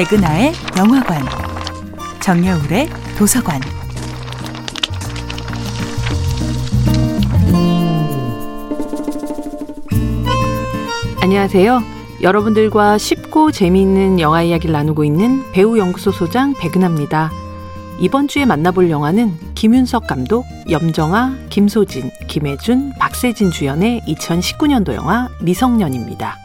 백은하의 영화관, 정여울의 도서관. 안녕하세요. 여러분들과 쉽고 재미있는 영화 이야기를 나누고 있는 배우 연구소 소장 백은하입니다. 이번 주에 만나볼 영화는 김윤석 감독, 염정아, 김소진, 김혜준, 박세진 주연의 2019년도 영화 미성년입니다.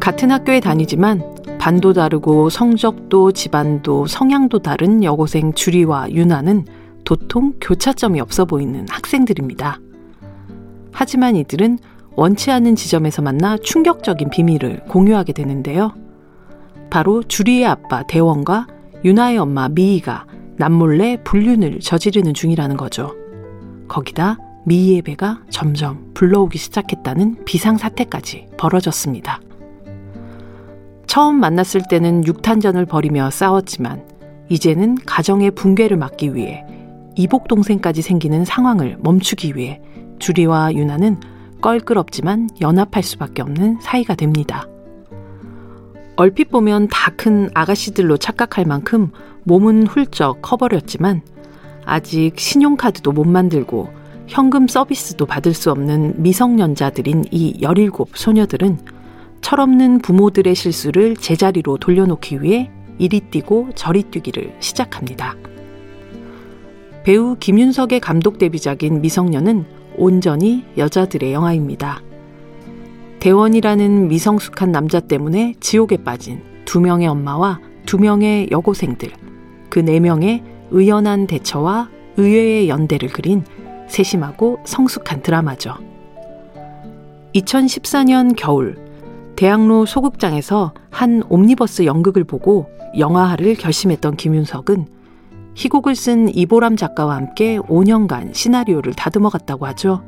같은 학교에 다니지만 반도 다르고 성적도 집안도 성향도 다른 여고생 주리와 유나는 도통 교차점이 없어 보이는 학생들입니다. 하지만 이들은 원치 않은 지점에서 만나 충격적인 비밀을 공유하게 되는데요. 바로 주리의 아빠 대원과 유나의 엄마 미희가 남몰래 불륜을 저지르는 중이라는 거죠. 거기다 미희의 배가 점점 불러오기 시작했다는 비상사태까지 벌어졌습니다. 처음 만났을 때는 육탄전을 벌이며 싸웠지만 이제는 가정의 붕괴를 막기 위해 이복 동생까지 생기는 상황을 멈추기 위해 주리와 유나는 껄끄럽지만 연합할 수밖에 없는 사이가 됩니다. 얼핏 보면 다 큰 아가씨들로 착각할 만큼 몸은 훌쩍 커버렸지만 아직 신용카드도 못 만들고 현금 서비스도 받을 수 없는 미성년자들인 이 17 소녀들은 철없는 부모들의 실수를 제자리로 돌려놓기 위해 이리 뛰고 저리 뛰기를 시작합니다. 배우 김윤석의 감독 데뷔작인 미성년은 온전히 여자들의 영화입니다. 대원이라는 미성숙한 남자 때문에 지옥에 빠진 두 명의 엄마와 두 명의 여고생들, 그 네 명의 의연한 대처와 의외의 연대를 그린 세심하고 성숙한 드라마죠. 2014년 겨울, 대학로 소극장에서 한 옴니버스 연극을 보고 영화화를 결심했던 김윤석은 희곡을 쓴 이보람 작가와 함께 5년간 시나리오를 다듬어 갔다고 하죠.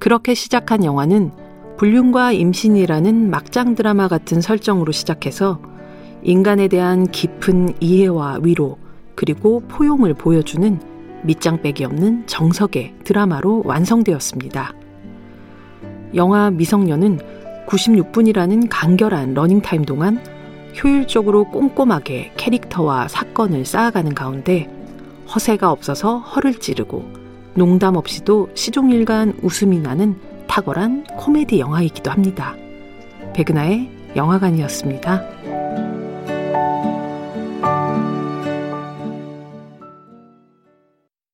그렇게 시작한 영화는 불륜과 임신이라는 막장 드라마 같은 설정으로 시작해서 인간에 대한 깊은 이해와 위로 그리고 포용을 보여주는 밑장 빼기 없는 정석의 드라마로 완성되었습니다. 영화 미성년은 96분이라는 간결한 러닝타임 동안 효율적으로 꼼꼼하게 캐릭터와 사건을 쌓아가는 가운데 허세가 없어서 허를 찌르고 농담 없이도 시종일관 웃음이 나는 탁월한 코미디 영화이기도 합니다. 백은하의 영화관이었습니다.